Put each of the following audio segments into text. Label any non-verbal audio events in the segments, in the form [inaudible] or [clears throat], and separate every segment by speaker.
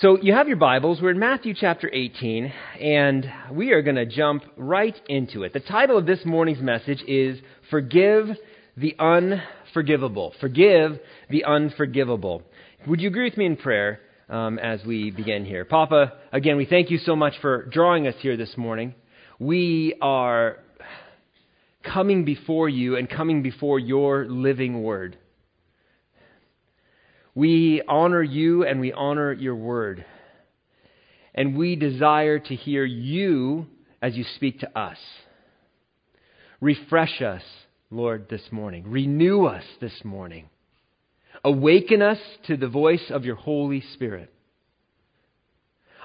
Speaker 1: So you have your Bibles. We're in Matthew chapter 18, and we are going to jump right into it. The title of this morning's message is Forgive the Unforgivable. Forgive the Unforgivable. Would you agree with me in prayer um, as we begin here? Papa, again, we thank you so much for drawing us here this morning. We are coming before you and coming before your living word. We honor you and we honor your word. And we desire to hear you as you speak to us. Refresh us, Lord, this morning. Renew us this morning. Awaken us to the voice of your Holy Spirit.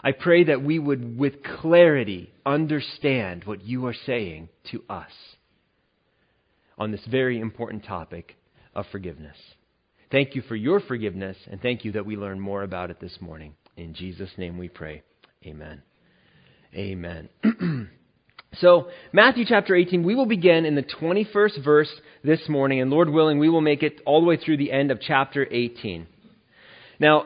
Speaker 1: I pray that we would, with clarity, understand what you are saying to us on this very important topic of forgiveness. Thank you for your forgiveness, and thank you that we learn more about it this morning. In Jesus' name we pray. Amen. Amen. [clears throat] so, Matthew chapter 18, we will begin in the 21st verse this morning, and Lord willing, we will make it all the way through the end of chapter 18. Now,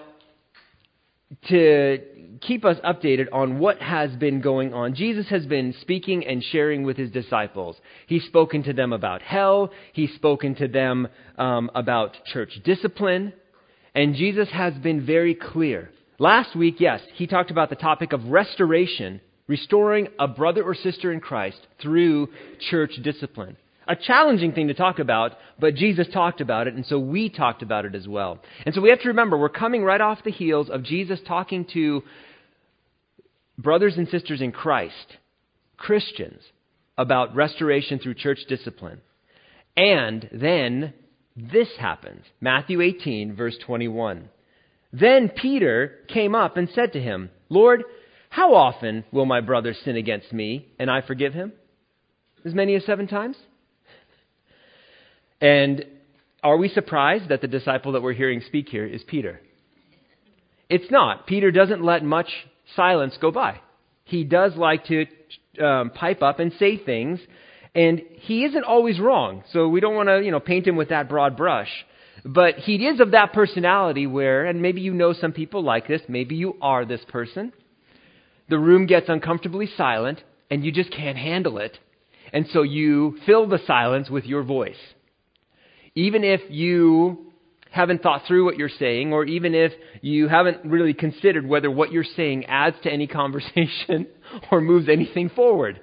Speaker 1: to keep us updated on what has been going on. Jesus has been speaking and sharing with his disciples. He's spoken to them about hell, he's spoken to them um, about church discipline, and Jesus has been very clear. Last week, yes, he talked about the topic of restoration, restoring a brother or sister in Christ through church discipline a challenging thing to talk about, but Jesus talked about it, and so we talked about it as well. And so we have to remember, we're coming right off the heels of Jesus talking to brothers and sisters in Christ, Christians, about restoration through church discipline. And then this happens Matthew 18, verse 21. Then Peter came up and said to him, Lord, how often will my brother sin against me and I forgive him? As many as seven times? And are we surprised that the disciple that we're hearing speak here is Peter? It's not. Peter doesn't let much silence go by. He does like to um, pipe up and say things, and he isn't always wrong. So we don't want to, you know, paint him with that broad brush. But he is of that personality where, and maybe you know some people like this, maybe you are this person. The room gets uncomfortably silent, and you just can't handle it. And so you fill the silence with your voice. Even if you haven't thought through what you're saying, or even if you haven't really considered whether what you're saying adds to any [laughs] conversation or moves anything forward.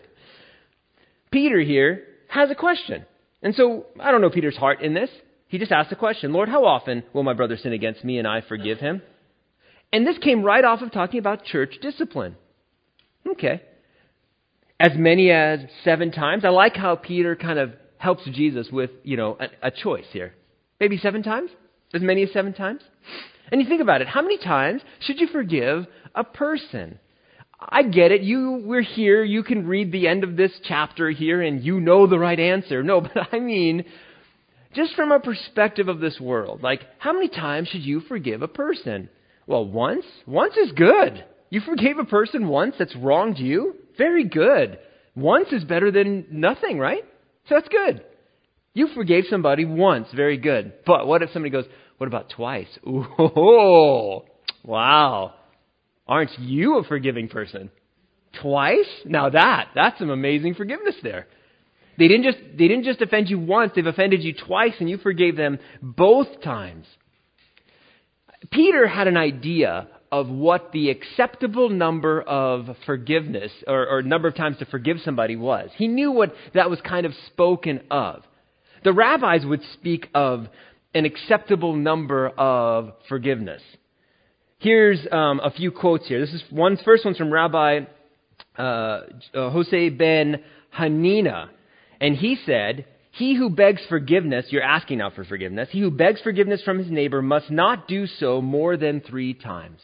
Speaker 1: Peter here has a question. And so I don't know Peter's heart in this. He just asked the question Lord, how often will my brother sin against me and I forgive him? And this came right off of talking about church discipline. Okay. As many as seven times. I like how Peter kind of helps Jesus with, you know, a, a choice here. Maybe seven times? As many as seven times? And you think about it, how many times should you forgive a person? I get it. You we're here. You can read the end of this chapter here and you know the right answer. No, [laughs] but I mean just from a perspective of this world. Like how many times should you forgive a person? Well, once. Once is good. You forgave a person once that's wronged you? Very good. Once is better than nothing, right? So that's good. You forgave somebody once, very good. But what if somebody goes, what about twice? [laughs] Ooh, wow. Aren't you a forgiving person? Twice? Now that, that's some amazing forgiveness there. They didn't just, they didn't just offend you once, they've offended you twice and you forgave them both times. Peter had an idea of what the acceptable number of forgiveness or, or number of times to forgive somebody was. He knew what that was kind of spoken of. The rabbis would speak of an acceptable number of forgiveness. Here's um, a few quotes here. This is one first one's from Rabbi uh, uh, Jose ben Hanina, and he said, "He who begs forgiveness, you're asking now for forgiveness. He who begs forgiveness from his neighbor must not do so more than three times."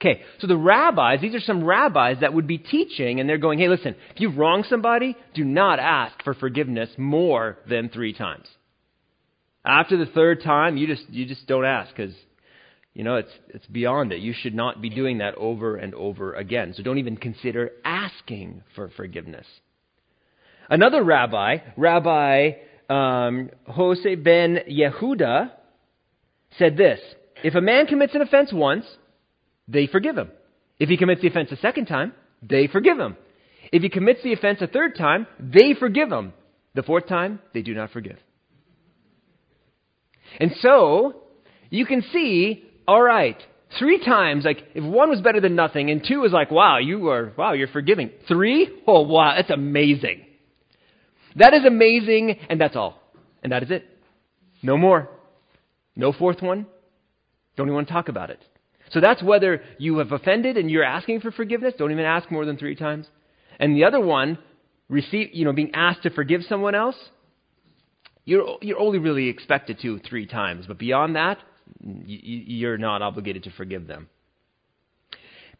Speaker 1: Okay, so the rabbis, these are some rabbis that would be teaching, and they're going, hey, listen, if you've wronged somebody, do not ask for forgiveness more than three times. After the third time, you just, you just don't ask because, you know, it's, it's beyond it. You should not be doing that over and over again. So don't even consider asking for forgiveness. Another rabbi, Rabbi um, Jose ben Yehuda, said this If a man commits an offense once, they forgive him. If he commits the offense a second time, they forgive him. If he commits the offense a third time, they forgive him. The fourth time, they do not forgive. And so, you can see, all right, three times, like, if one was better than nothing, and two was like, wow, you are, wow, you're forgiving. Three? Oh, wow, that's amazing. That is amazing, and that's all. And that is it. No more. No fourth one. Don't even want to talk about it. So that's whether you have offended and you're asking for forgiveness. Don't even ask more than three times. And the other one, receive, you know, being asked to forgive someone else, you're, you're only really expected to three times. But beyond that, you're not obligated to forgive them.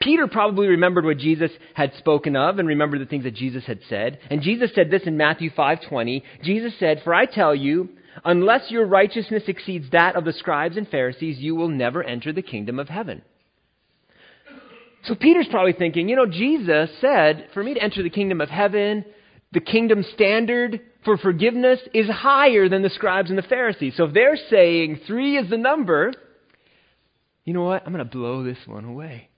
Speaker 1: Peter probably remembered what Jesus had spoken of and remembered the things that Jesus had said. And Jesus said this in Matthew 5:20. Jesus said, "For I tell you, unless your righteousness exceeds that of the scribes and Pharisees, you will never enter the kingdom of heaven." So Peter's probably thinking, you know, Jesus said, for me to enter the kingdom of heaven, the kingdom standard for forgiveness is higher than the scribes and the Pharisees. So if they're saying three is the number, you know what? I'm going to blow this one away.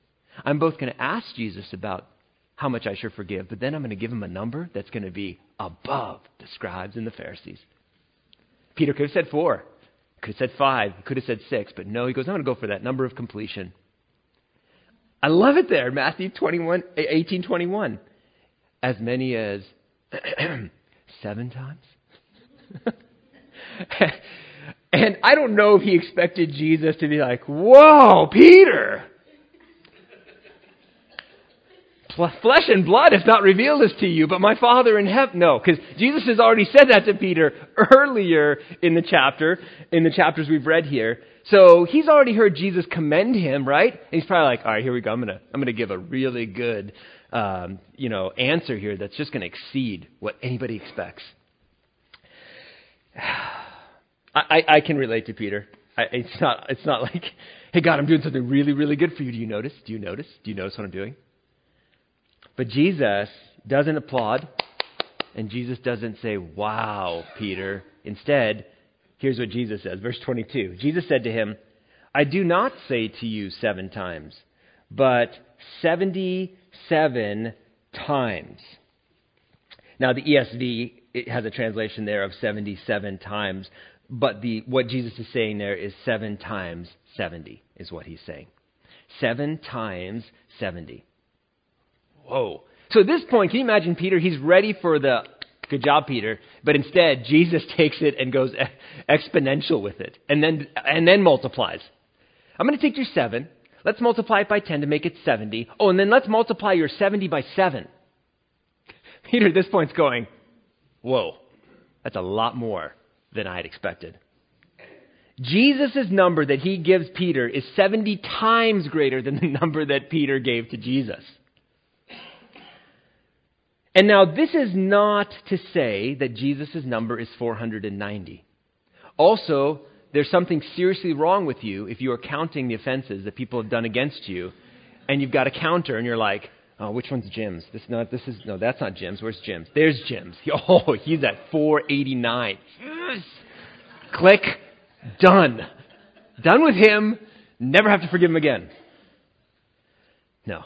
Speaker 1: I'm both going to ask Jesus about how much I should forgive, but then I'm going to give him a number that's going to be above the scribes and the Pharisees. Peter could have said four, could have said five, could have said six, but no, he goes, I'm going to go for that number of completion. I love it there, Matthew 21, eh, 18, 21. As many as [clears throat] seven times. [laughs] and I don't know if he expected Jesus to be like, Whoa, Peter! Flesh and blood has not revealed this to you, but my Father in heaven. No, because Jesus has already said that to Peter earlier in the chapter, in the chapters we've read here. So he's already heard Jesus commend him, right? And he's probably like, all right, here we go. I'm gonna, I'm gonna give a really good, um, you know, answer here that's just gonna exceed what anybody expects. [sighs] I, I, can relate to Peter. I, it's not, it's not like, hey God, I'm doing something really, really good for you. Do you notice? Do you notice? Do you notice what I'm doing? But Jesus doesn't applaud, and Jesus doesn't say, Wow, Peter. Instead, here's what Jesus says. Verse 22 Jesus said to him, I do not say to you seven times, but 77 times. Now, the ESV it has a translation there of 77 times, but the, what Jesus is saying there is seven times 70, is what he's saying. Seven times 70. Whoa. So at this point, can you imagine Peter? He's ready for the good job, Peter. But instead, Jesus [laughs] takes it and goes exponential with it, and then and then multiplies. I'm going to take your seven. Let's multiply it by ten to make it seventy. Oh, and then let's multiply your seventy by seven. [laughs] Peter at this point's going, whoa, that's a lot more than I had expected. Jesus' number that he gives Peter is 70 times greater than the [laughs] number that Peter gave to Jesus. And now, this is not to say that Jesus' number is 490. Also, there's something seriously wrong with you if you are counting the offenses that people have done against you, and you've got a counter, and you're like, oh, which one's Jim's? This not this is no, that's not Jim's. Where's Jim's? There's Jim's. [laughs] Oh, he's at 489. Yes. Click, done. Done with him. Never have to forgive him again. No,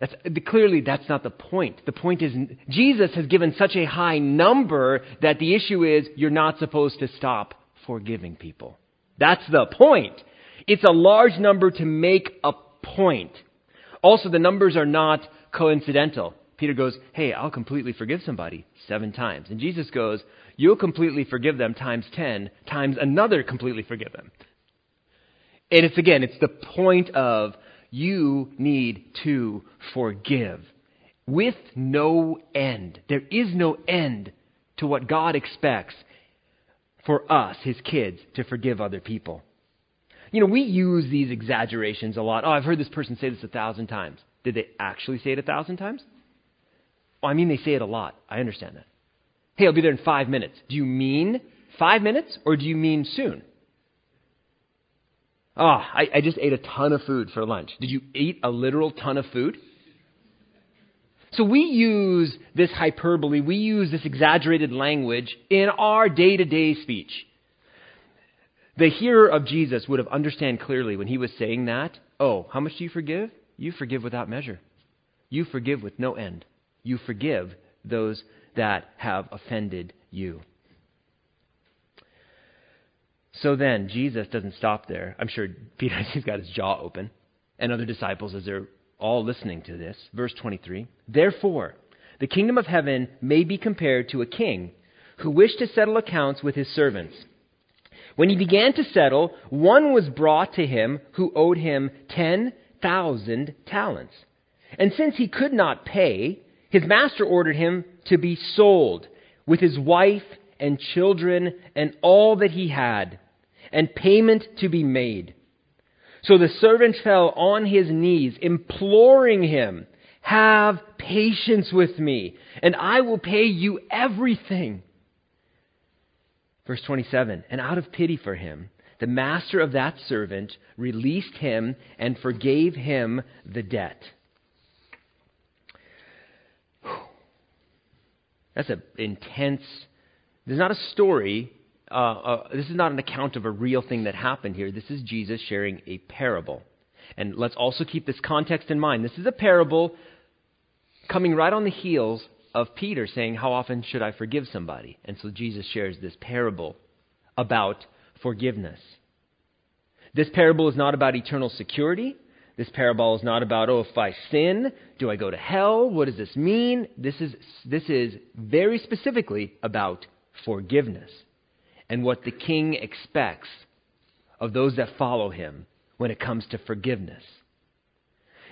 Speaker 1: that's, clearly, that's not the point. The point is, Jesus has given such a high number that the issue is you're not supposed to stop forgiving people. That's the point. It's a large number to make a point. Also, the numbers are not coincidental. Peter goes, Hey, I'll completely forgive somebody seven times. And Jesus goes, You'll completely forgive them times ten, times another completely forgive them. And it's again, it's the point of you need to forgive with no end. There is no end to what God expects for us, his kids, to forgive other people. You know, we use these exaggerations a lot. Oh, I've heard this person say this a thousand times. Did they actually say it a thousand times? Oh, I mean, they say it a lot. I understand that. Hey, I'll be there in five minutes. Do you mean five minutes or do you mean soon? Oh, I, I just ate a ton of food for lunch. Did you eat a literal ton of food? So we use this hyperbole, we use this exaggerated language in our day to day speech. The hearer of Jesus would have understand clearly when he was saying that, oh, how much do you forgive? You forgive without measure. You forgive with no end. You forgive those that have offended you. So then, Jesus doesn't stop there. I'm sure Peter [laughs] has got his jaw open, and other disciples as they're all listening to this. Verse 23 Therefore, the kingdom of heaven may be compared to a king who wished to settle accounts with his servants. When he began to settle, one was brought to him who owed him 10,000 talents. And since he could not pay, his master ordered him to be sold with his wife and children and all that he had, and payment to be made. So the servant fell on his knees, imploring him, Have patience with me, and I will pay you everything. Verse 27 And out of pity for him, the master of that servant released him and forgave him the debt. That's an intense. There's not a story. Uh, uh, this is not an account of a real thing that happened here. This is Jesus sharing a parable. And let's also keep this context in mind. This is a parable coming right on the heels of Peter saying, How often should I forgive somebody? And so Jesus shares this parable about forgiveness. This parable is not about eternal security. This parable is not about, oh, if I sin, do I go to hell? What does this mean? This is, this is very specifically about forgiveness and what the king expects of those that follow him when it comes to forgiveness.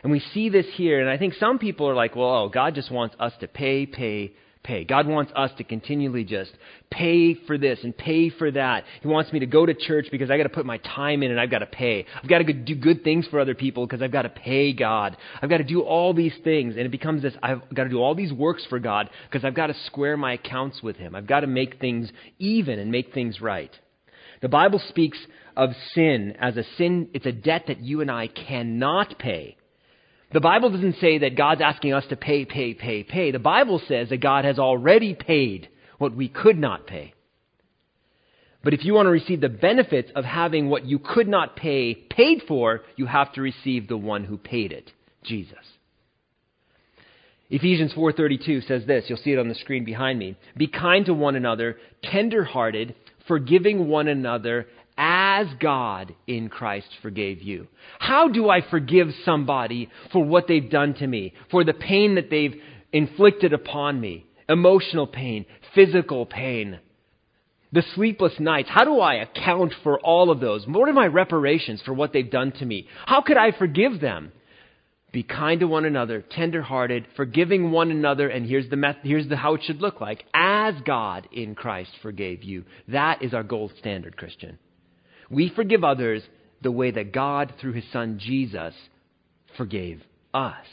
Speaker 1: And we see this here, and I think some people are like, well, oh, God just wants us to pay, pay, pay. God wants us to continually just pay for this and pay for that. He wants me to go to church because I got to put my time in and I've got to pay. I've got to do good things for other people because I've got to pay God. I've got to do all these things, and it becomes this I've got to do all these works for God because I've got to square my accounts with Him. I've got to make things even and make things right. The Bible speaks of sin as a sin, it's a debt that you and I cannot pay. The Bible doesn't say that God's asking us to pay, pay, pay, pay. The Bible says that God has already paid what we could not pay. But if you want to receive the benefits of having what you could not pay paid for, you have to receive the one who paid it, Jesus. Ephesians 4:32 says this, you'll see it on the screen behind me. Be kind to one another, tender-hearted, forgiving one another as God in Christ forgave you. How do I forgive somebody for what they've done to me, for the pain that they've inflicted upon me? Emotional pain, physical pain, the sleepless nights. How do I account for all of those? What are my reparations for what they've done to me? How could I forgive them? Be kind to one another, tenderhearted, forgiving one another, and here's the method, here's the how it should look like, as God in Christ forgave you. That is our gold standard, Christian. We forgive others the way that God, through his son Jesus, forgave us.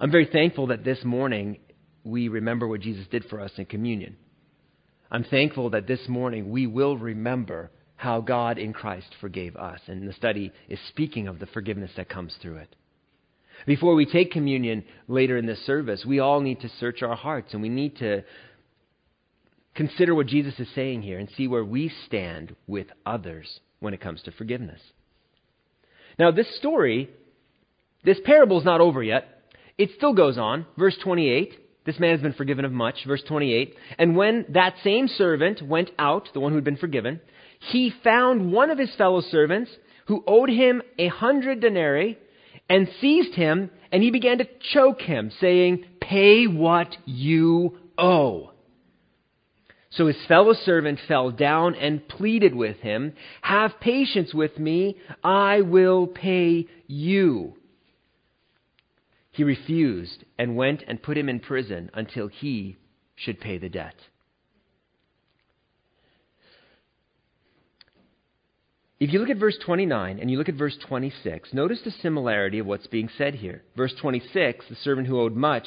Speaker 1: I'm very thankful that this morning we remember what Jesus did for us in communion. I'm thankful that this morning we will remember how God in Christ forgave us. And the study is speaking of the forgiveness that comes through it. Before we take communion later in this service, we all need to search our hearts and we need to consider what Jesus is saying here and see where we stand with others when it comes to forgiveness. Now, this story, this parable is not over yet. It still goes on. Verse 28. This man has been forgiven of much. Verse 28. And when that same servant went out, the one who had been forgiven, he found one of his fellow servants who owed him a hundred denarii and seized him, and he began to choke him, saying, Pay what you owe. So his fellow servant fell down and pleaded with him, Have patience with me, I will pay you. He refused and went and put him in prison until he should pay the debt. If you look at verse 29 and you look at verse 26, notice the similarity of what's being said here. Verse 26, the servant who owed much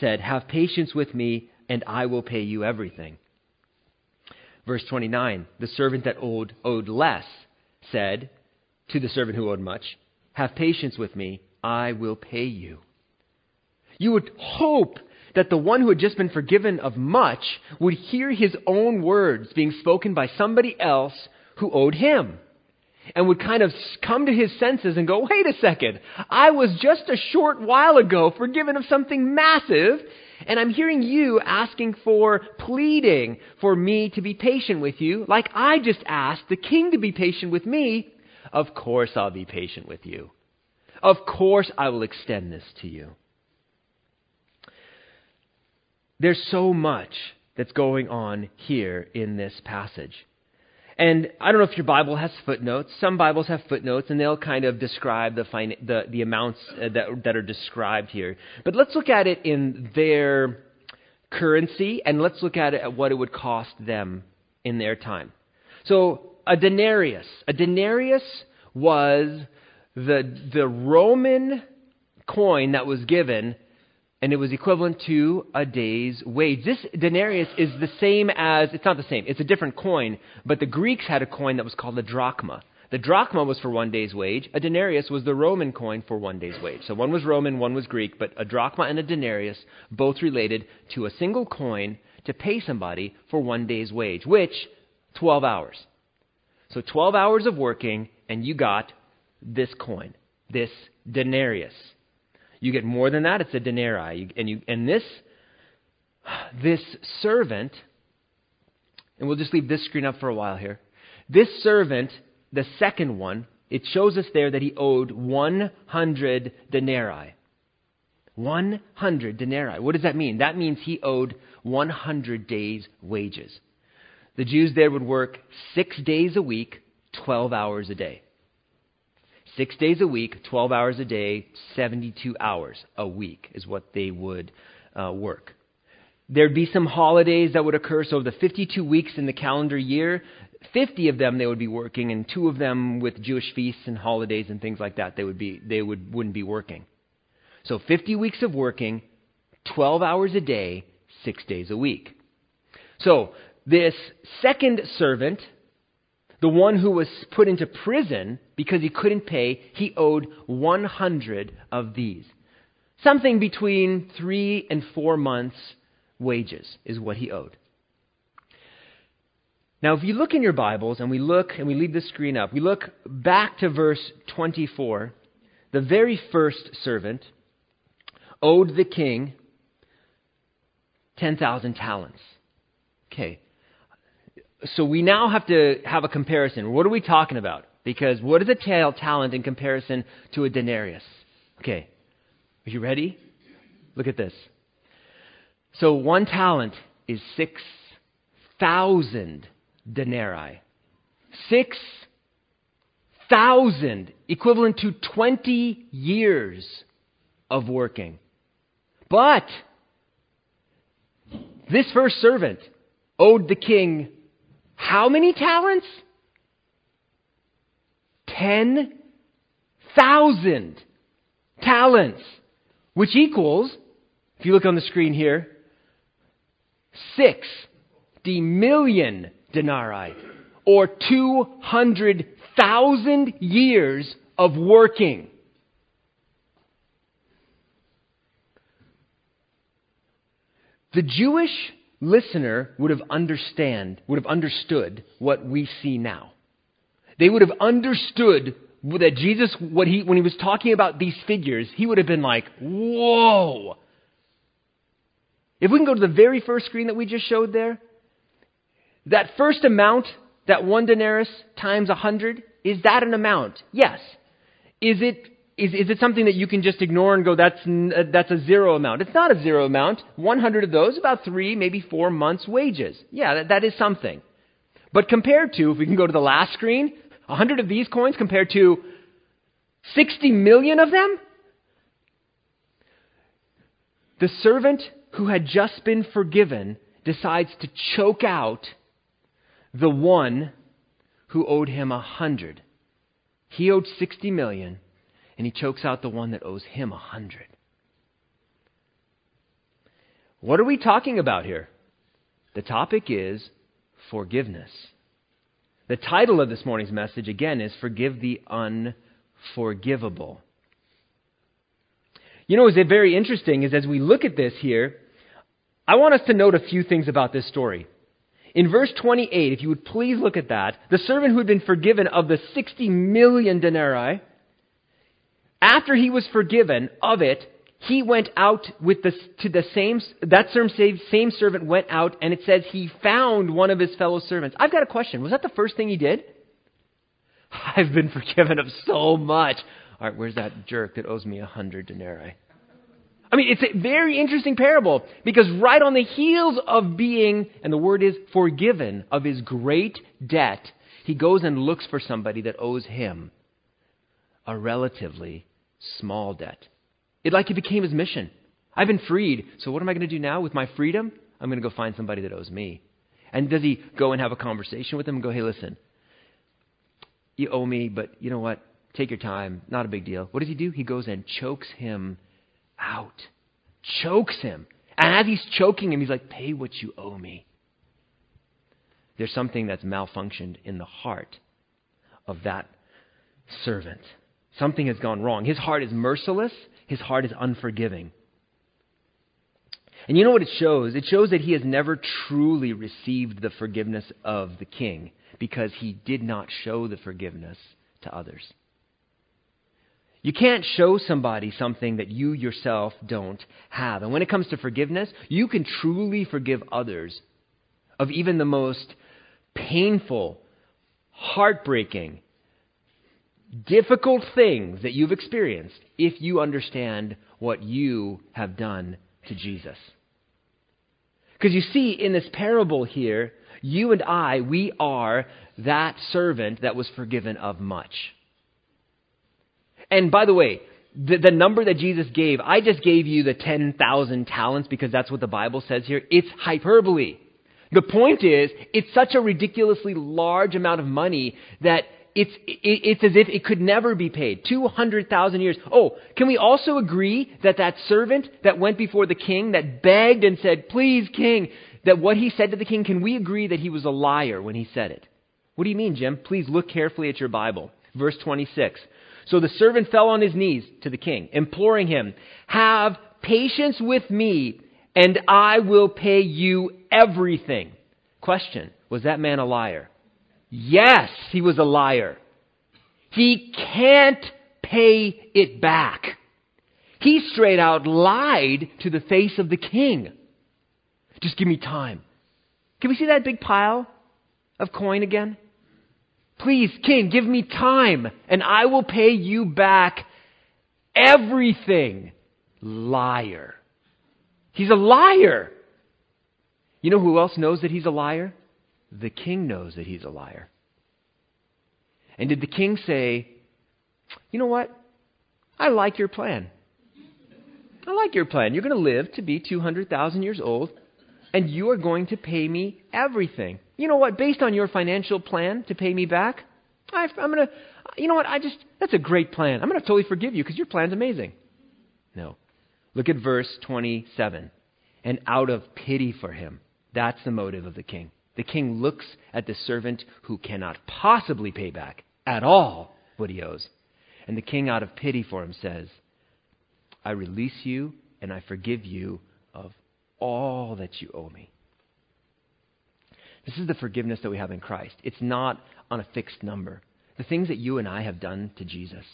Speaker 1: said, Have patience with me, and I will pay you everything. Verse 29 The servant that owed, owed less said to the servant who owed much, Have patience with me, I will pay you. You would hope that the one who had just been forgiven of much would hear his own words being spoken by somebody else who owed him and would kind of come to his senses and go, wait a second, I was just a short while ago forgiven of something massive, and I'm hearing you asking for, pleading for me to be patient with you, like I just asked the king to be patient with me. Of course I'll be patient with you. Of course I will extend this to you. There's so much that's going on here in this passage. And I don't know if your Bible has footnotes. Some Bibles have footnotes, and they'll kind of describe the, fin- the, the amounts uh, that, that are described here. But let's look at it in their currency, and let's look at it at what it would cost them in their time. So, a denarius. A denarius was the, the Roman coin that was given and it was equivalent to a day's wage. This denarius is the same as, it's not the same, it's a different coin, but the Greeks had a coin that was called the drachma. The drachma was for one day's wage. A denarius was the Roman coin for one day's wage. So one was Roman, one was Greek, but a drachma and a denarius both related to a single coin to pay somebody for one day's wage, which 12 hours. So 12 hours of working, and you got this coin, this denarius. You get more than that, it's a denarii. And, you, and this, this servant, and we'll just leave this screen up for a while here. This servant, the second one, it shows us there that he owed 100 denarii. 100 denarii. What does that mean? That means he owed 100 days' wages. The Jews there would work six days a week, 12 hours a day. Six days a week, 12 hours a day, 72 hours a week is what they would uh, work. There'd be some holidays that would occur. So, the 52 weeks in the calendar year, 50 of them they would be working, and two of them with Jewish feasts and holidays and things like that, they, would be, they would, wouldn't be working. So, 50 weeks of working, 12 hours a day, six days a week. So, this second servant the one who was put into prison because he couldn't pay, he owed 100 of these. Something between three and four months' wages is what he owed. Now, if you look in your Bibles and we look, and we leave the screen up, we look back to verse 24, the very first servant owed the king 10,000 talents. Okay, so we now have to have a comparison. What are we talking about? Because what is a talent in comparison to a denarius? Okay, are you ready? Look at this. So one talent is 6,000 denarii. 6,000, equivalent to 20 years of working. But this first servant owed the king how many talents? 10,000 talents, which equals, if you look on the screen here, 60 million denarii, or 200,000 years of working. The Jewish listener would have understand would have understood what we see now. They would have understood that Jesus, what he, when he was talking about these figures, he would have been like, whoa. If we can go to the very first screen that we just showed there, that first amount, that one denarius times a hundred, is that an amount? Yes. Is it is, is it something that you can just ignore and go, that's, uh, that's a zero amount? It's not a zero amount. 100 of those, about three, maybe four months' wages. Yeah, that, that is something. But compared to, if we can go to the last screen, 100 of these coins compared to 60 million of them? The servant who had just been forgiven decides to choke out the one who owed him a hundred. He owed 60 million and he chokes out the one that owes him a hundred. What are we talking about here? The topic is forgiveness. The title of this morning's message, again, is Forgive the Unforgivable. You know, what's very interesting is as we look at this here, I want us to note a few things about this story. In verse 28, if you would please look at that, the servant who had been forgiven of the 60 million denarii, after he was forgiven of it, he went out with the, to the same, that same servant went out, and it says he found one of his fellow servants. I've got a question. Was that the first thing he did? [laughs] I've been forgiven of so much. All right, where's that jerk that owes me a hundred denarii? I mean, it's a very interesting parable because right on the heels of being, and the word is forgiven, of his great debt, he goes and looks for somebody that owes him a relatively small debt. It like it became his mission. I've been freed, so what am I going to do now with my freedom? I'm going to go find somebody that owes me. And does he go and have a conversation with him and go, hey, listen, you owe me, but you know what? Take your time. Not a big deal. What does he do? He goes and chokes him out. Chokes him. And as he's choking him, he's like, Pay what you owe me. There's something that's malfunctioned in the heart of that servant. Something has gone wrong. His heart is merciless, his heart is unforgiving. And you know what it shows? It shows that he has never truly received the forgiveness of the king because he did not show the forgiveness to others. You can't show somebody something that you yourself don't have. And when it comes to forgiveness, you can truly forgive others of even the most painful, heartbreaking, difficult things that you've experienced if you understand what you have done to Jesus. Because you see, in this parable here, you and I, we are that servant that was forgiven of much. And by the way, the, the number that Jesus gave, I just gave you the 10,000 talents because that's what the Bible says here. It's hyperbole. The point is, it's such a ridiculously large amount of money that it's, it, it's as if it could never be paid. 200,000 years. Oh, can we also agree that that servant that went before the king, that begged and said, Please, king, that what he said to the king, can we agree that he was a liar when he said it? What do you mean, Jim? Please look carefully at your Bible. Verse 26. So the servant fell on his knees to the king, imploring him, Have patience with me, and I will pay you everything. Question Was that man a liar? Yes, he was a liar. He can't pay it back. He straight out lied to the face of the king. Just give me time. Can we see that big pile of coin again? Please, king, give me time and I will pay you back everything. Liar. He's a liar. You know who else knows that he's a liar? The king knows that he's a liar. And did the king say, You know what? I like your plan. I like your plan. You're going to live to be 200,000 years old, and you are going to pay me everything. You know what? Based on your financial plan to pay me back, I, am going to, you know what? I just, that's a great plan. I'm going to totally forgive you because your plan's amazing. No. Look at verse 27. And out of pity for him, that's the motive of the king. The king looks at the servant who cannot possibly pay back at all what he owes. And the king, out of pity for him, says, I release you and I forgive you of all that you owe me. This is the forgiveness that we have in Christ. It's not on a fixed number. The things that you and I have done to Jesus,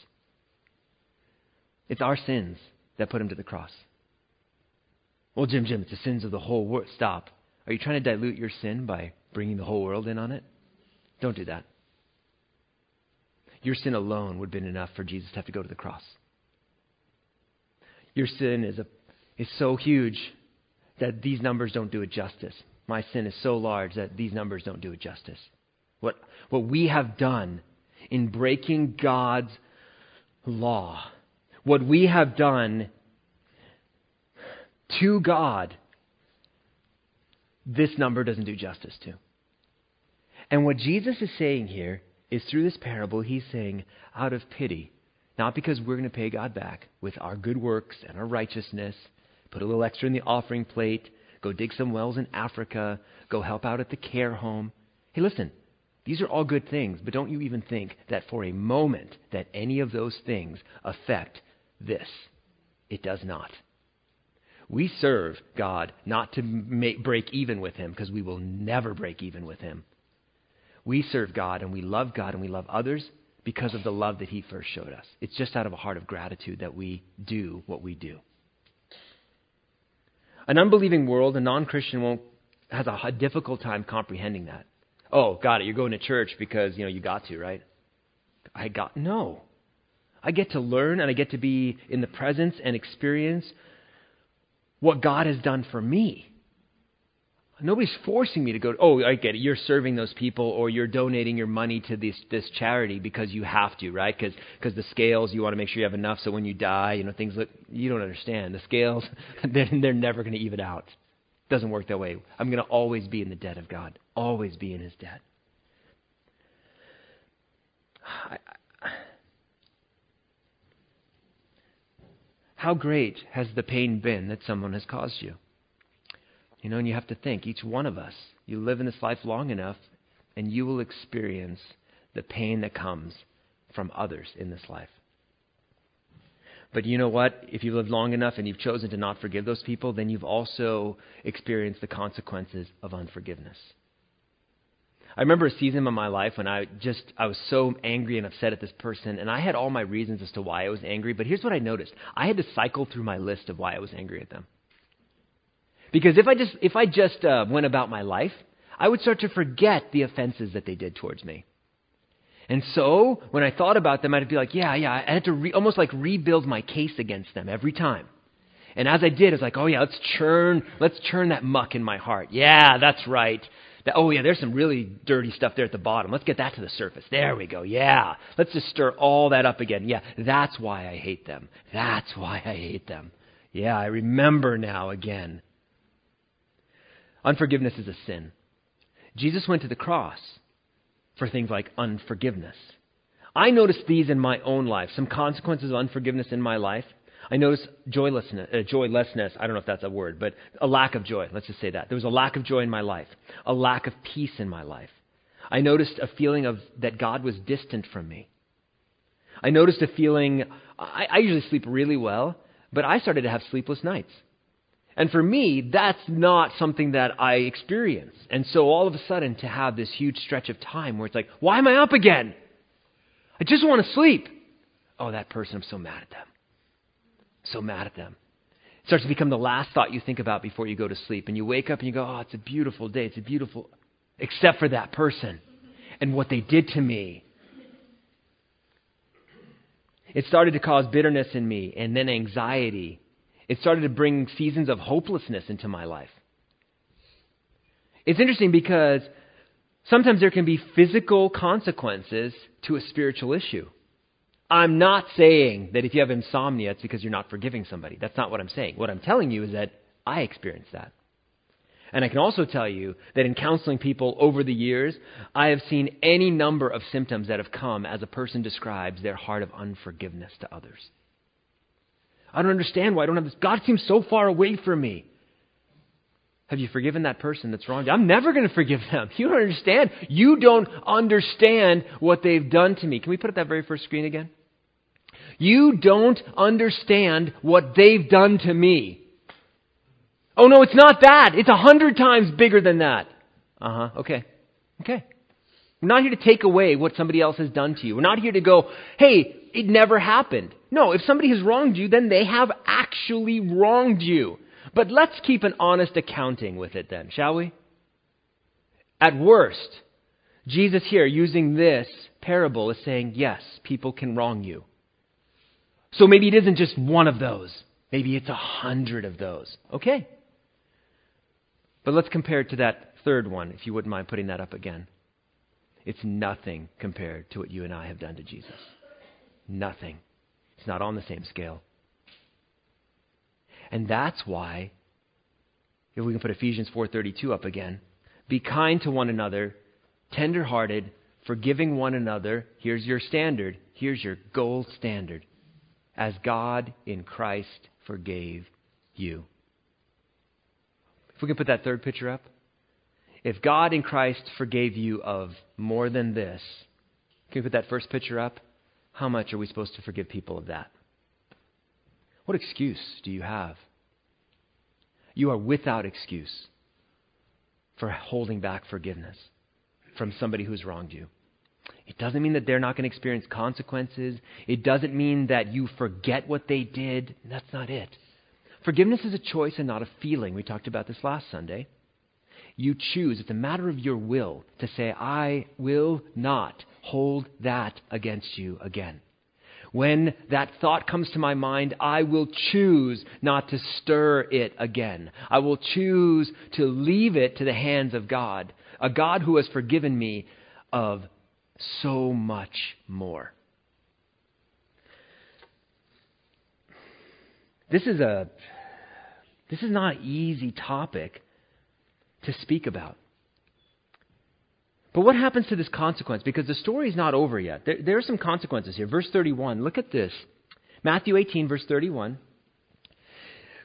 Speaker 1: it's our sins that put him to the cross. Well, Jim, Jim, it's the sins of the whole world. Stop. Are you trying to dilute your sin by bringing the whole world in on it? Don't do that. Your sin alone would have been enough for Jesus to have to go to the cross. Your sin is, a, is so huge that these numbers don't do it justice. My sin is so large that these numbers don't do it justice. What, what we have done in breaking God's law, what we have done to God this number doesn't do justice to. And what Jesus is saying here is through this parable, he's saying, out of pity, not because we're going to pay God back with our good works and our righteousness, put a little extra in the offering plate, go dig some wells in Africa, go help out at the care home. Hey, listen, these are all good things, but don't you even think that for a moment that any of those things affect this. It does not. We serve God not to make, break even with Him, because we will never break even with Him. We serve God and we love God and we love others because of the love that He first showed us. It's just out of a heart of gratitude that we do what we do. An unbelieving world, a non Christian, won't has a, a difficult time comprehending that. Oh, got it. You're going to church because you know you got to, right? I got no. I get to learn and I get to be in the presence and experience what God has done for me. Nobody's forcing me to go, oh, I get it. You're serving those people or you're donating your money to this, this charity because you have to, right? Because the scales, you want to make sure you have enough so when you die, you know, things look, you don't understand. The scales, [laughs] they're, they're never going to even out. It doesn't work that way. I'm going to always be in the debt of God, always be in his debt. I, how great has the pain been that someone has caused you? You know, and you have to think, each one of us, you live in this life long enough, and you will experience the pain that comes from others in this life. But you know what? If you've lived long enough and you've chosen to not forgive those people, then you've also experienced the consequences of unforgiveness. I remember a season of my life when I just I was so angry and upset at this person, and I had all my reasons as to why I was angry. But here's what I noticed: I had to cycle through my list of why I was angry at them. Because if I just, if I just uh, went about my life, I would start to forget the offenses that they did towards me. And so, when I thought about them, I'd be like, yeah, yeah, I had to re- almost like rebuild my case against them every time. And as I did, it's like, oh yeah, let's churn, let's churn that muck in my heart. Yeah, that's right. That, oh yeah, there's some really dirty stuff there at the bottom. Let's get that to the surface. There we go. Yeah. Let's just stir all that up again. Yeah, that's why I hate them. That's why I hate them. Yeah, I remember now again. Unforgiveness is a sin. Jesus went to the cross for things like unforgiveness. I noticed these in my own life, some consequences of unforgiveness in my life. I noticed joylessness, uh, joylessness. I don't know if that's a word, but a lack of joy. Let's just say that. There was a lack of joy in my life, a lack of peace in my life. I noticed a feeling of that God was distant from me. I noticed a feeling, I, I usually sleep really well, but I started to have sleepless nights. And for me, that's not something that I experience. And so all of a sudden, to have this huge stretch of time where it's like, why am I up again? I just want to sleep. Oh, that person, I'm so mad at them. So mad at them. It starts to become the last thought you think about before you go to sleep. And you wake up and you go, oh, it's a beautiful day. It's a beautiful, except for that person and what they did to me. It started to cause bitterness in me and then anxiety it started to bring seasons of hopelessness into my life. It's interesting because sometimes there can be physical consequences to a spiritual issue. I'm not saying that if you have insomnia, it's because you're not forgiving somebody. That's not what I'm saying. What I'm telling you is that I experienced that. And I can also tell you that in counseling people over the years, I have seen any number of symptoms that have come as a person describes their heart of unforgiveness to others. I don't understand why I don't have this. God seems so far away from me. Have you forgiven that person that's wronged you? I'm never going to forgive them. [laughs] You don't understand. You don't understand what they've done to me. Can we put up that very first screen again? You don't understand what they've done to me. Oh no, it's not that. It's a hundred times bigger than that. Uh huh. Okay. Okay. We're not here to take away what somebody else has done to you. We're not here to go, hey, it never happened. No, if somebody has wronged you, then they have actually wronged you. But let's keep an honest accounting with it then, shall we? At worst, Jesus here, using this parable, is saying, yes, people can wrong you. So maybe it isn't just one of those. Maybe it's a hundred of those. Okay. But let's compare it to that third one, if you wouldn't mind putting that up again. It's nothing compared to what you and I have done to Jesus. Nothing. It's not on the same scale. And that's why if we can put Ephesians 4:32 up again, be kind to one another, tender-hearted, forgiving one another. Here's your standard. Here's your gold standard. As God in Christ forgave you. If we can put that third picture up. If God in Christ forgave you of more than this, can we put that first picture up? How much are we supposed to forgive people of that? What excuse do you have? you are without excuse for holding back forgiveness from somebody who's wronged you. It doesn't mean that they're not going to experience consequences. It doesn't mean that you forget what they did. That's not it. Forgiveness is a choice and not a feeling. We talked about this last Sunday. You choose, it's a matter of your will to say, I will not hold that against you again. When that thought comes to my mind, I will choose not to stir it again. I will choose to leave it to the hands of God, a God who has forgiven me of so much more. This is a this is not an easy topic to speak about. But what happens to this consequence? Because the story is not over yet. There, there, are some consequences here. Verse 31, look at this. Matthew 18, verse 31.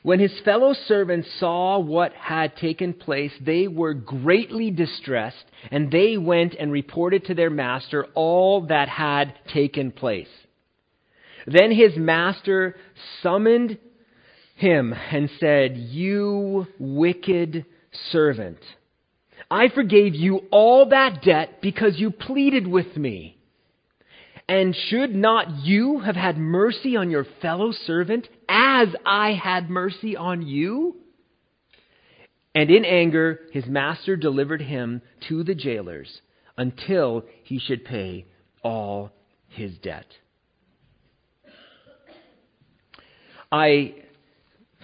Speaker 1: When his fellow servants saw what had taken place, they were greatly distressed, and they went and reported to their master all that had taken place. Then his master summoned him and said, You wicked servant. I forgave you all that debt because you pleaded with me. And should not you have had mercy on your fellow servant as I had mercy on you? And in anger, his master delivered him to the jailers until he should pay all his debt. I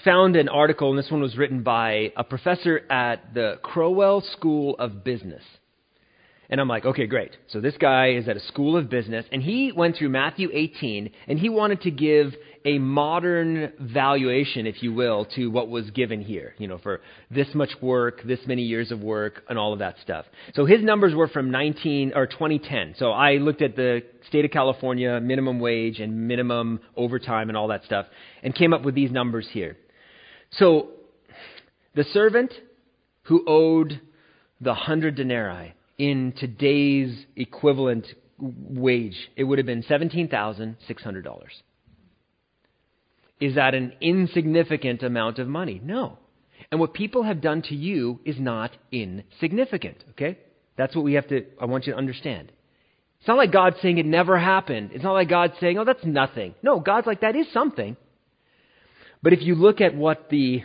Speaker 1: found an article, and this one was written by a professor at the Crowell School of Business. And I'm like, okay, great. So this guy is at a school of business, and he went through Matthew 18, and he wanted to give a modern valuation, if you will, to what was given here. You know, for this much work, this many years of work, and all of that stuff. So his numbers were from 19 or 2010. So I looked at the state of California minimum wage and minimum overtime and all that stuff, and came up with these numbers here. So the servant who owed the hundred denarii in today's equivalent wage, it would have been $17,600. Is that an insignificant amount of money? No. And what people have done to you is not insignificant, okay? That's what we have to, I want you to understand. It's not like God's saying it never happened. It's not like God's saying, oh, that's nothing. No, God's like, that is something. But if you look at what the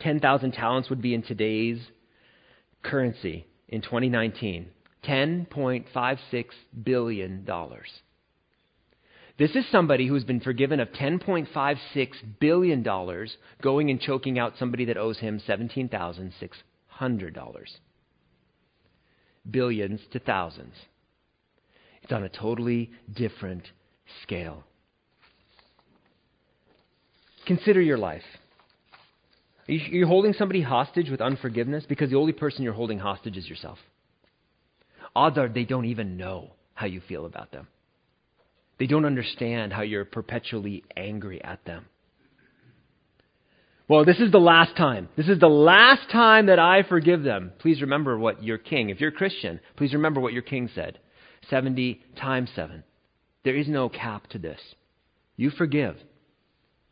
Speaker 1: 10,000 talents would be in today's currency in 2019, $10.56 billion. This is somebody who's been forgiven of $10.56 billion going and choking out somebody that owes him $17,600. Billions to thousands. It's on a totally different scale. Consider your life. Are you holding somebody hostage with unforgiveness? Because the only person you're holding hostage is yourself. Odds are they don't even know how you feel about them. They don't understand how you're perpetually angry at them. Well, this is the last time. This is the last time that I forgive them. Please remember what your king, if you're a Christian, please remember what your king said 70 times 7. There is no cap to this. You forgive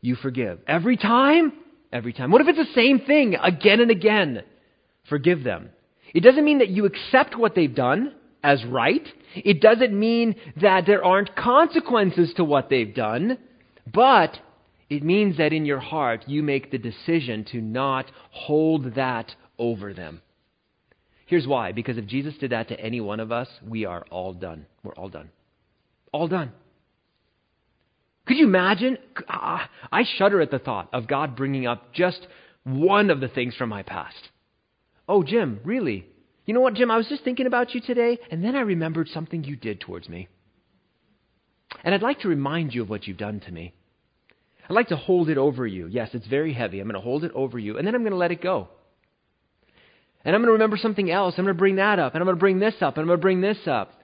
Speaker 1: you forgive. Every time? Every time. What if it's the same thing again and again? Forgive them. It doesn't mean that you accept what they've done as right. It doesn't mean that there aren't consequences to what they've done. But it means that in your heart you make the decision to not hold that over them. Here's why. Because if Jesus did that to any one of us, we are all done. We're all done. All done. Could you imagine? Ah, I shudder at the thought of God bringing up just one of the things from my past. Oh, Jim, really? You know what, Jim? I was just thinking about you today, and then I remembered something you did towards me. And I'd like to remind you of what you've done to me. I'd like to hold it over you. Yes, it's very heavy. I'm going to hold it over you, and then I'm going to let it go. And I'm going to remember something else. I'm going to bring that up, and I'm going to bring this up, and I'm going to bring this up.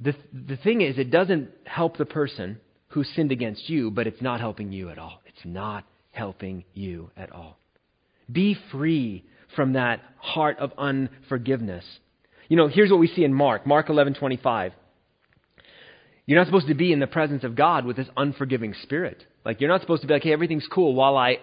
Speaker 1: The, the thing is, it doesn't help the person who sinned against you, but it's not helping you at all. It's not helping you at all. Be free from that heart of unforgiveness. You know, here's what we see in Mark, Mark 11:25. You're not supposed to be in the presence of God with this unforgiving spirit. Like you're not supposed to be like, "Hey, everything's cool while I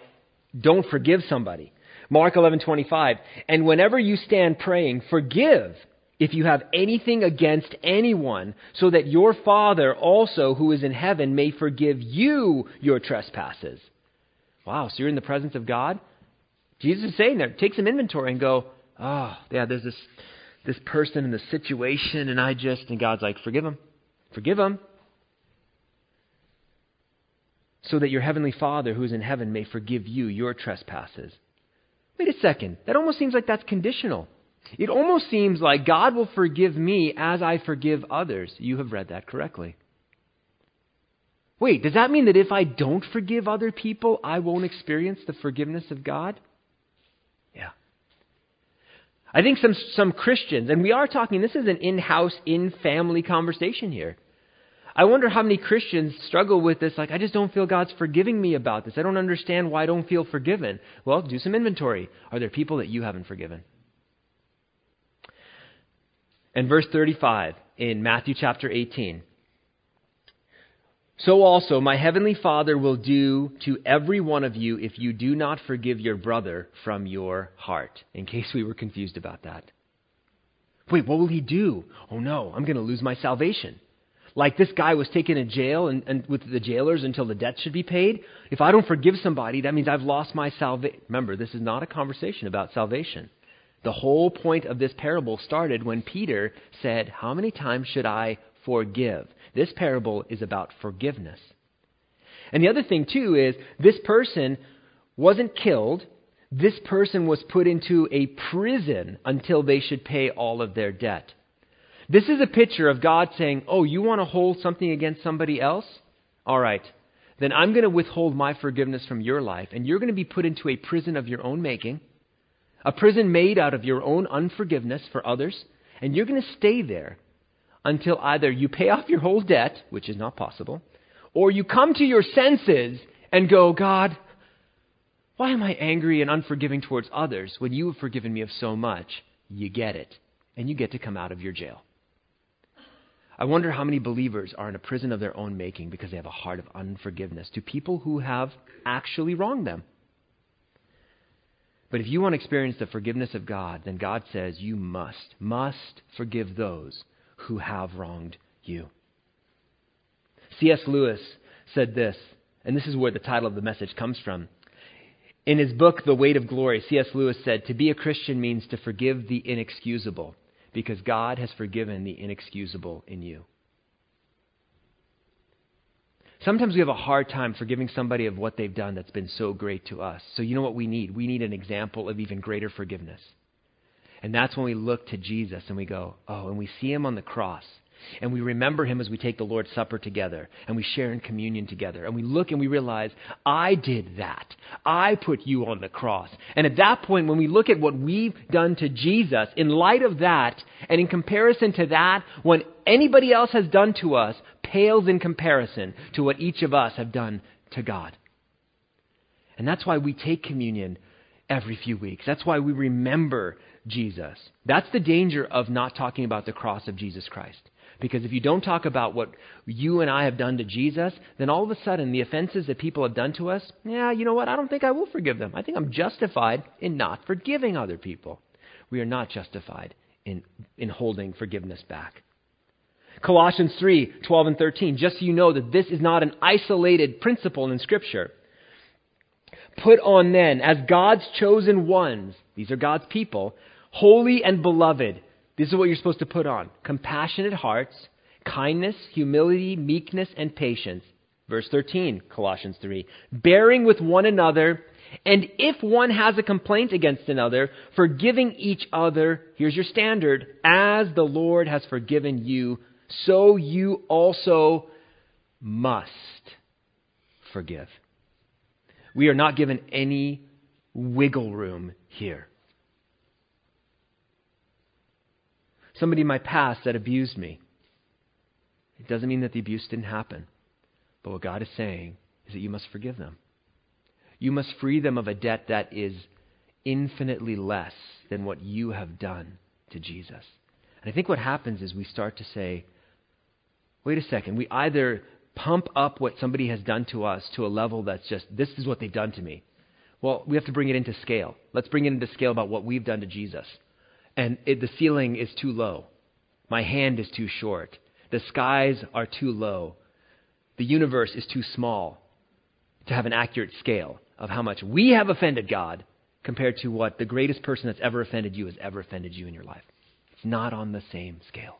Speaker 1: Don't forgive somebody. Mark 11:25, and whenever you stand praying, forgive if you have anything against anyone, so that your Father also who is in heaven may forgive you your trespasses. Wow, so you're in the presence of God? Jesus is saying there, take some inventory and go, oh, yeah, there's this, this person in the situation, and I just, and God's like, forgive him. Forgive him. So that your heavenly Father who is in heaven may forgive you your trespasses. Wait a second. That almost seems like that's conditional. It almost seems like God will forgive me as I forgive others. You have read that correctly. Wait, does that mean that if I don't forgive other people, I won't experience the forgiveness of God? Yeah. I think some, some Christians, and we are talking, this is an in house, in family conversation here. I wonder how many Christians struggle with this, like, I just don't feel God's forgiving me about this. I don't understand why I don't feel forgiven. Well, do some inventory. Are there people that you haven't forgiven? And verse 35 in Matthew chapter 18. So also my heavenly Father will do to every one of you if you do not forgive your brother from your heart. In case we were confused about that. Wait, what will he do? Oh no, I'm going to lose my salvation. Like this guy was taken to jail and, and with the jailers until the debt should be paid. If I don't forgive somebody, that means I've lost my salvation. Remember, this is not a conversation about salvation. The whole point of this parable started when Peter said, How many times should I forgive? This parable is about forgiveness. And the other thing, too, is this person wasn't killed. This person was put into a prison until they should pay all of their debt. This is a picture of God saying, Oh, you want to hold something against somebody else? All right. Then I'm going to withhold my forgiveness from your life, and you're going to be put into a prison of your own making, a prison made out of your own unforgiveness for others, and you're going to stay there until either you pay off your whole debt, which is not possible, or you come to your senses and go, God, why am I angry and unforgiving towards others when you have forgiven me of so much? You get it, and you get to come out of your jail. I wonder how many believers are in a prison of their own making because they have a heart of unforgiveness to people who have actually wronged them. But if you want to experience the forgiveness of God, then God says you must, must forgive those who have wronged you. C.S. Lewis said this, and this is where the title of the message comes from. In his book, The Weight of Glory, C.S. Lewis said, To be a Christian means to forgive the inexcusable because God has forgiven the inexcusable in you. Sometimes we have a hard time forgiving somebody of what they've done that's been so great to us. So, you know what we need? We need an example of even greater forgiveness. And that's when we look to Jesus and we go, oh, and we see him on the cross. And we remember him as we take the Lord's Supper together and we share in communion together. And we look and we realize, I did that. I put you on the cross. And at that point, when we look at what we've done to Jesus, in light of that, and in comparison to that, what anybody else has done to us pales in comparison to what each of us have done to God. And that's why we take communion every few weeks. That's why we remember Jesus. That's the danger of not talking about the cross of Jesus Christ. Because if you don't talk about what you and I have done to Jesus, then all of a sudden the offenses that people have done to us, yeah, you know what? I don't think I will forgive them. I think I'm justified in not forgiving other people. We are not justified in, in holding forgiveness back. Colossians 3 12 and 13, just so you know that this is not an isolated principle in Scripture. Put on then, as God's chosen ones, these are God's people, holy and beloved this is what you're supposed to put on compassionate hearts, kindness, humility, meekness, and patience. Verse 13, Colossians 3. Bearing with one another, and if one has a complaint against another, forgiving each other, here's your standard, as the Lord has forgiven you, so you also must forgive. We are not given any wiggle room here. Somebody in my past that abused me. It doesn't mean that the abuse didn't happen. But what God is saying is that you must forgive them. You must free them of a debt that is infinitely less than what you have done to Jesus. And I think what happens is we start to say, wait a second, we either pump up what somebody has done to us to a level that's just, this is what they've done to me. Well, we have to bring it into scale. Let's bring it into scale about what we've done to Jesus. And it, the ceiling is too low. My hand is too short. The skies are too low. The universe is too small to have an accurate scale of how much we have offended God compared to what the greatest person that's ever offended you has ever offended you in your life. It's not on the same scale.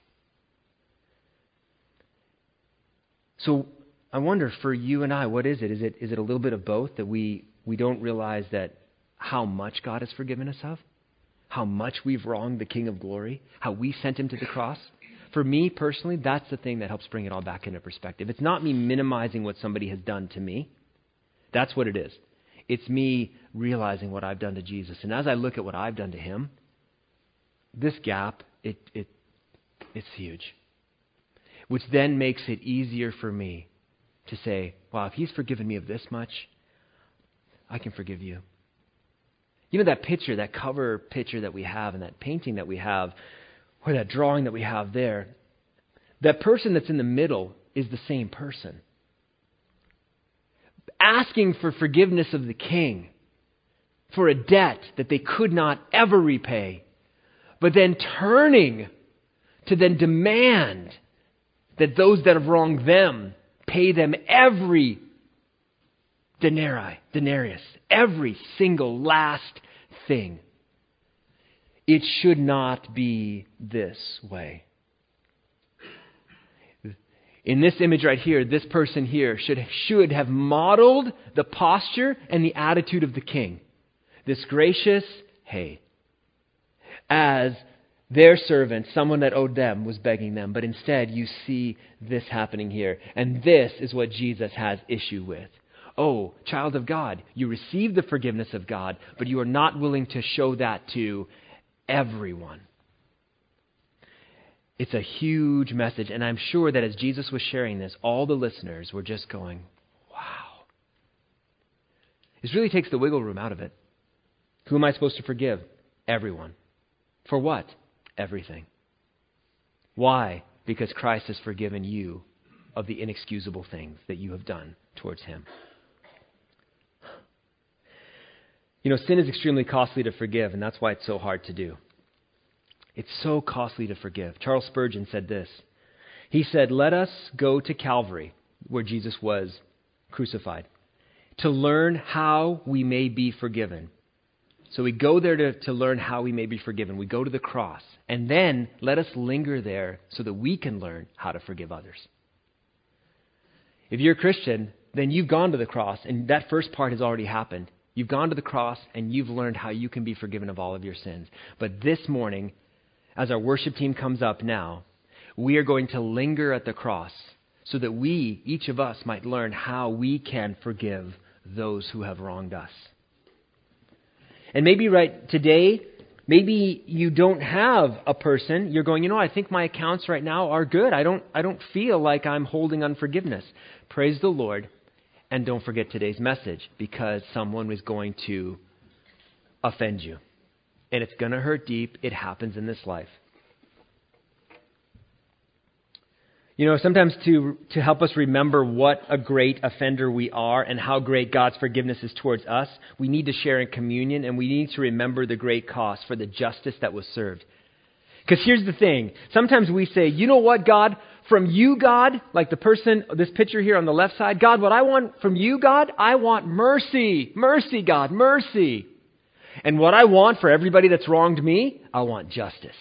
Speaker 1: So I wonder for you and I, what is it? Is it is it a little bit of both that we we don't realize that how much God has forgiven us of, how much we've wronged the King of Glory, how we sent him to the cross? For me personally, that's the thing that helps bring it all back into perspective. It's not me minimizing what somebody has done to me. That's what it is. It's me realizing what I've done to Jesus. And as I look at what I've done to him, this gap, it, it, it's huge. Which then makes it easier for me to say, wow, if he's forgiven me of this much, I can forgive you. You know that picture, that cover picture that we have, and that painting that we have, or that drawing that we have there, that person that's in the middle is the same person. Asking for forgiveness of the king for a debt that they could not ever repay, but then turning to then demand that those that have wronged them pay them every denarii, denarius, every single last thing. It should not be this way. In this image right here, this person here should, should have modeled the posture and the attitude of the king. This gracious, hey, as their servant, someone that owed them, was begging them. But instead, you see this happening here. And this is what Jesus has issue with. Oh, child of God, you receive the forgiveness of God, but you are not willing to show that to everyone. It's a huge message, and I'm sure that as Jesus was sharing this, all the listeners were just going, wow. This really takes the wiggle room out of it. Who am I supposed to forgive? Everyone. For what? Everything. Why? Because Christ has forgiven you of the inexcusable things that you have done towards him. You know, sin is extremely costly to forgive, and that's why it's so hard to do. It's so costly to forgive. Charles Spurgeon said this. He said, Let us go to Calvary, where Jesus was crucified, to learn how we may be forgiven. So we go there to, to learn how we may be forgiven. We go to the cross. And then let us linger there so that we can learn how to forgive others. If you're a Christian, then you've gone to the cross, and that first part has already happened. You've gone to the cross and you've learned how you can be forgiven of all of your sins. But this morning, as our worship team comes up now, we are going to linger at the cross so that we, each of us, might learn how we can forgive those who have wronged us. And maybe right today, maybe you don't have a person, you're going, you know, I think my accounts right now are good. I don't, I don't feel like I'm holding unforgiveness. Praise the Lord. And don't forget today's message because someone is going to offend you. And it's going to hurt deep. It happens in this life. You know, sometimes to, to help us remember what a great offender we are and how great God's forgiveness is towards us, we need to share in communion and we need to remember the great cost for the justice that was served. Because here's the thing. Sometimes we say, you know what, God? From you, God, like the person, this picture here on the left side, God, what I want from you, God, I want mercy. Mercy, God, mercy. And what I want for everybody that's wronged me, I want justice.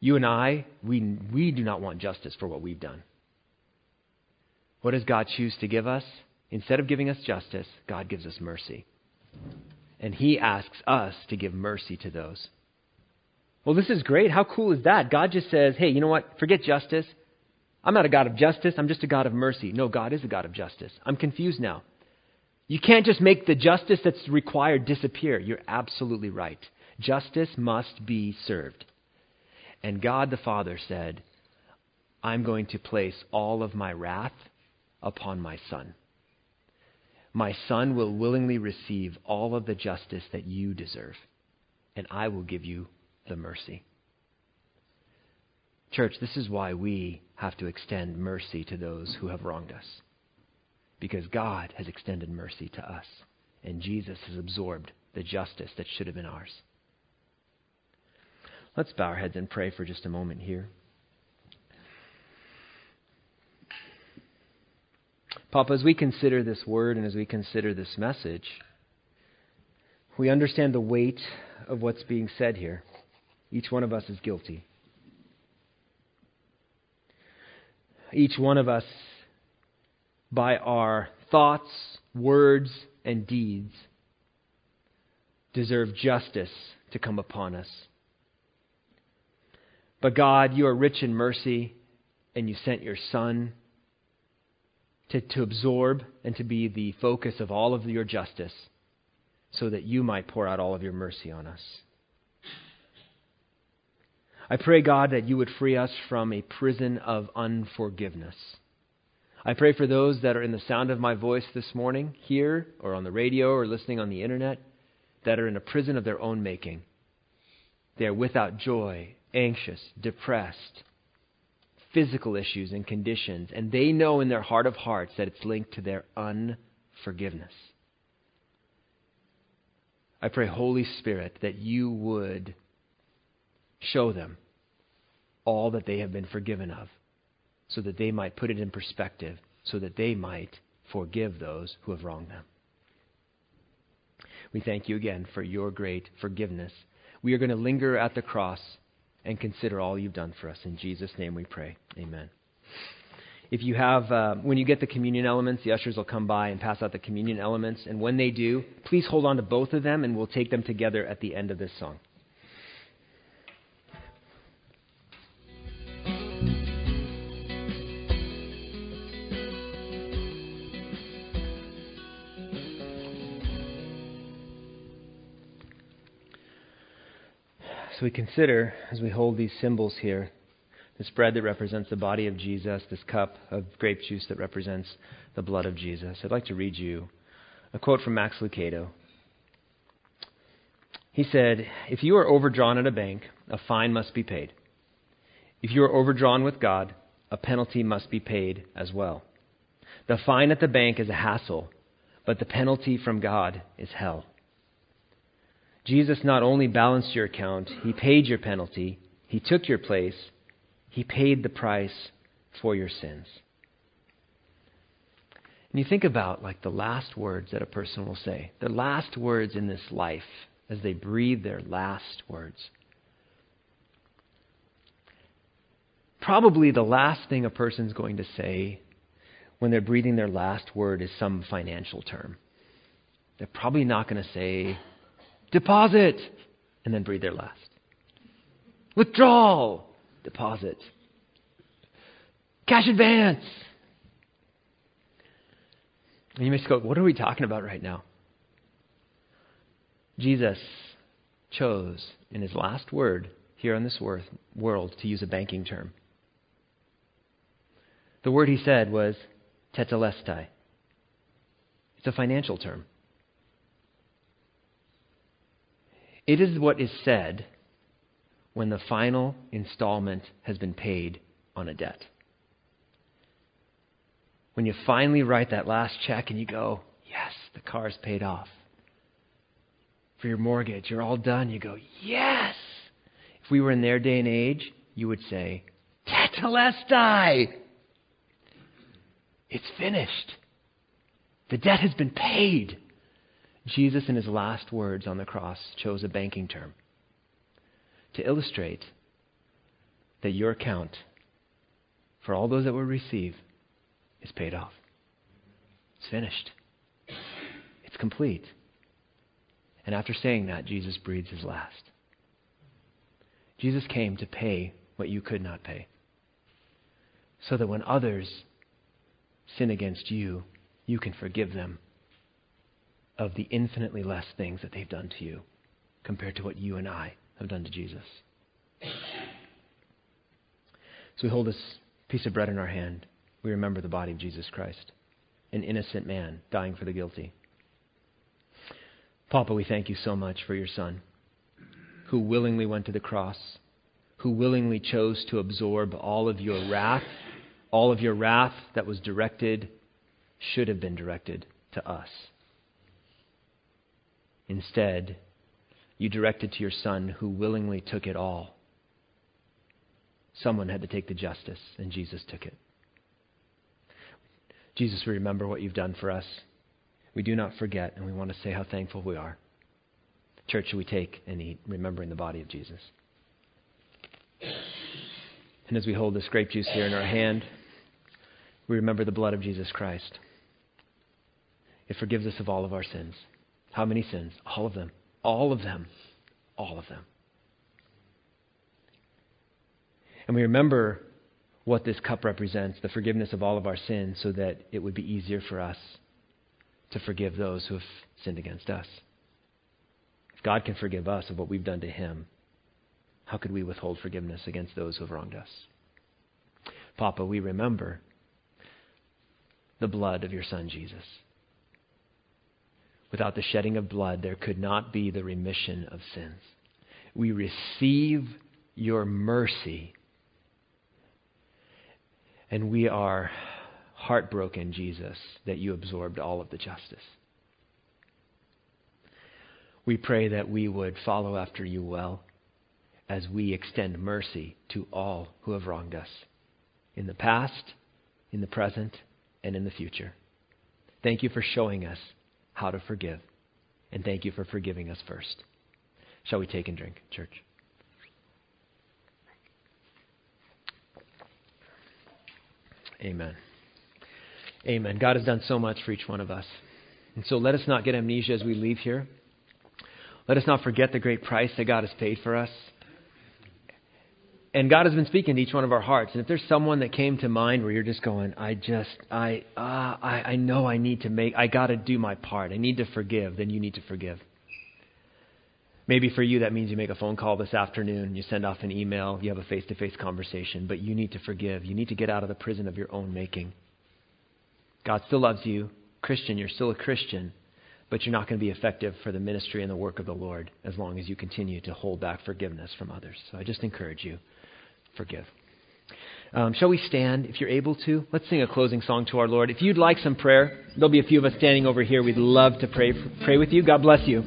Speaker 1: You and I, we, we do not want justice for what we've done. What does God choose to give us? Instead of giving us justice, God gives us mercy. And he asks us to give mercy to those. Well, this is great. How cool is that? God just says, hey, you know what? Forget justice. I'm not a God of justice. I'm just a God of mercy. No, God is a God of justice. I'm confused now. You can't just make the justice that's required disappear. You're absolutely right. Justice must be served. And God the Father said, I'm going to place all of my wrath upon my Son my son will willingly receive all of the justice that you deserve, and I will give you the mercy. Church, this is why we have to extend mercy to those who have wronged us. because God has extended mercy to us, and Jesus has absorbed the justice that should have been ours. Let's bow our heads and pray for just a moment here. Papa, as we consider this word and as we consider this message, we understand the weight of what's being said here. Each one of us is guilty. Each one of us, by our thoughts, words, and deeds, deserve justice to come upon us. But God, you are rich in mercy, and you sent your Son to, to absorb and to be the focus of all of your justice so that you might pour out all of your mercy on us. I pray, God, that you would free us from a prison of unforgiveness. I pray for those that are in the sound of my voice this morning, here or on the radio or listening on the internet, that are in a prison of their own making. They are without joy, anxious, depressed, physical issues and conditions, and they know in their heart of hearts that it's linked to their unforgiveness. I pray, Holy Spirit, that you would show them all that they have been forgiven of, so that they might put it in perspective, so that they might forgive those who have wronged them. We thank you again for your great forgiveness. We are going to linger at the cross and consider all you've done for us. In Jesus' name we pray. Amen. If you have, uh, when you get the communion elements, the ushers will come by and pass out the communion elements. And when they do, please hold on to both of them and we'll take them together at the end of this song. We consider, as we hold these symbols here, this bread that represents the body of Jesus, this cup of grape juice that represents the blood of Jesus. I'd like to read you a quote from Max Lucado. He said, If you are overdrawn at a bank, a fine must be paid. If you are overdrawn with God, a penalty must be paid as well. The fine at the bank is a hassle, but the penalty from God is hell. Jesus not only balanced your account, he paid your penalty, he took your place, he paid the price for your sins. And you think about like the last words that a person will say, their last words in this life as they breathe their last words. Probably the last thing a person's going to say when they're breathing their last word is some financial term. They're probably not going to say, deposit, and then breathe their last. Withdrawal, deposit. Cash advance. And you may go, what are we talking about right now? Jesus chose in his last word here on this world to use a banking term. The word he said was tetelestai. It's a financial term. It is what is said when the final installment has been paid on a debt. When you finally write that last check and you go, yes, the car's paid off. For your mortgage, you're all done. You go, yes. If we were in their day and age, you would say, Tetelestai! It's finished. The debt has been paid. Jesus, in his last words on the cross, chose a banking term to illustrate that your account for all those that will receive is paid off. It's finished. It's complete. And after saying that, Jesus breathes his last. Jesus came to pay what you could not pay. So that when others sin against you, you can forgive them of the infinitely less things that they've done to you compared to what you and I have done to Jesus. So we hold this piece of bread in our hand. We remember the body of Jesus Christ, an innocent man dying for the guilty. Papa, we thank you so much for your son who willingly went to the cross, who willingly chose to absorb all of your wrath, all of your wrath that was directed should have been directed to us. Instead, you directed to your Son who willingly took it all. Someone had to take the justice, and Jesus took it. Jesus, we remember what you've done for us. We do not forget, and we want to say how thankful we are. Church, we take and eat, remembering the body of Jesus? And as we hold this grape juice here in our hand, we remember the blood of Jesus Christ. It forgives us of all of our sins. How many sins? All of them. All of them. All of them. And we remember what this cup represents the forgiveness of all of our sins so that it would be easier for us to forgive those who have sinned against us. If God can forgive us of what we've done to Him, how could we withhold forgiveness against those who have wronged us? Papa, we remember the blood of your Son, Jesus. Without the shedding of blood, there could not be the remission of sins. We receive your mercy, and we are heartbroken, Jesus, that you absorbed all of the justice. We pray that we would follow after you well as we extend mercy to all who have wronged us in the past, in the present, and in the future. Thank you for showing us how to forgive, and thank you for forgiving us first. Shall we take and drink, church? Amen. Amen. God has done so much for each one of us. And so let us not get amnesia as we leave here. Let us not forget the great price that God has paid for us. And God has been speaking to each one of our hearts. And if there's someone that came to mind where you're just going, I just, I, uh, I, I know I need to make, I got to do my part. I need to forgive. Then you need to forgive. Maybe for you that means you make a phone call this afternoon, you send off an email, you have a face to face conversation, but you need to forgive. You need to get out of the prison of your own making. God still loves you. Christian, you're still a Christian, but you're not going to be effective for the ministry and the work of the Lord as long as you continue to hold back forgiveness from others. So I just encourage you forgive. Um, shall we stand if you're able to? Let's sing a closing song to our Lord. If you'd like some prayer, there'll be a few of us standing over here. We'd love to pray, pray with you. God bless you.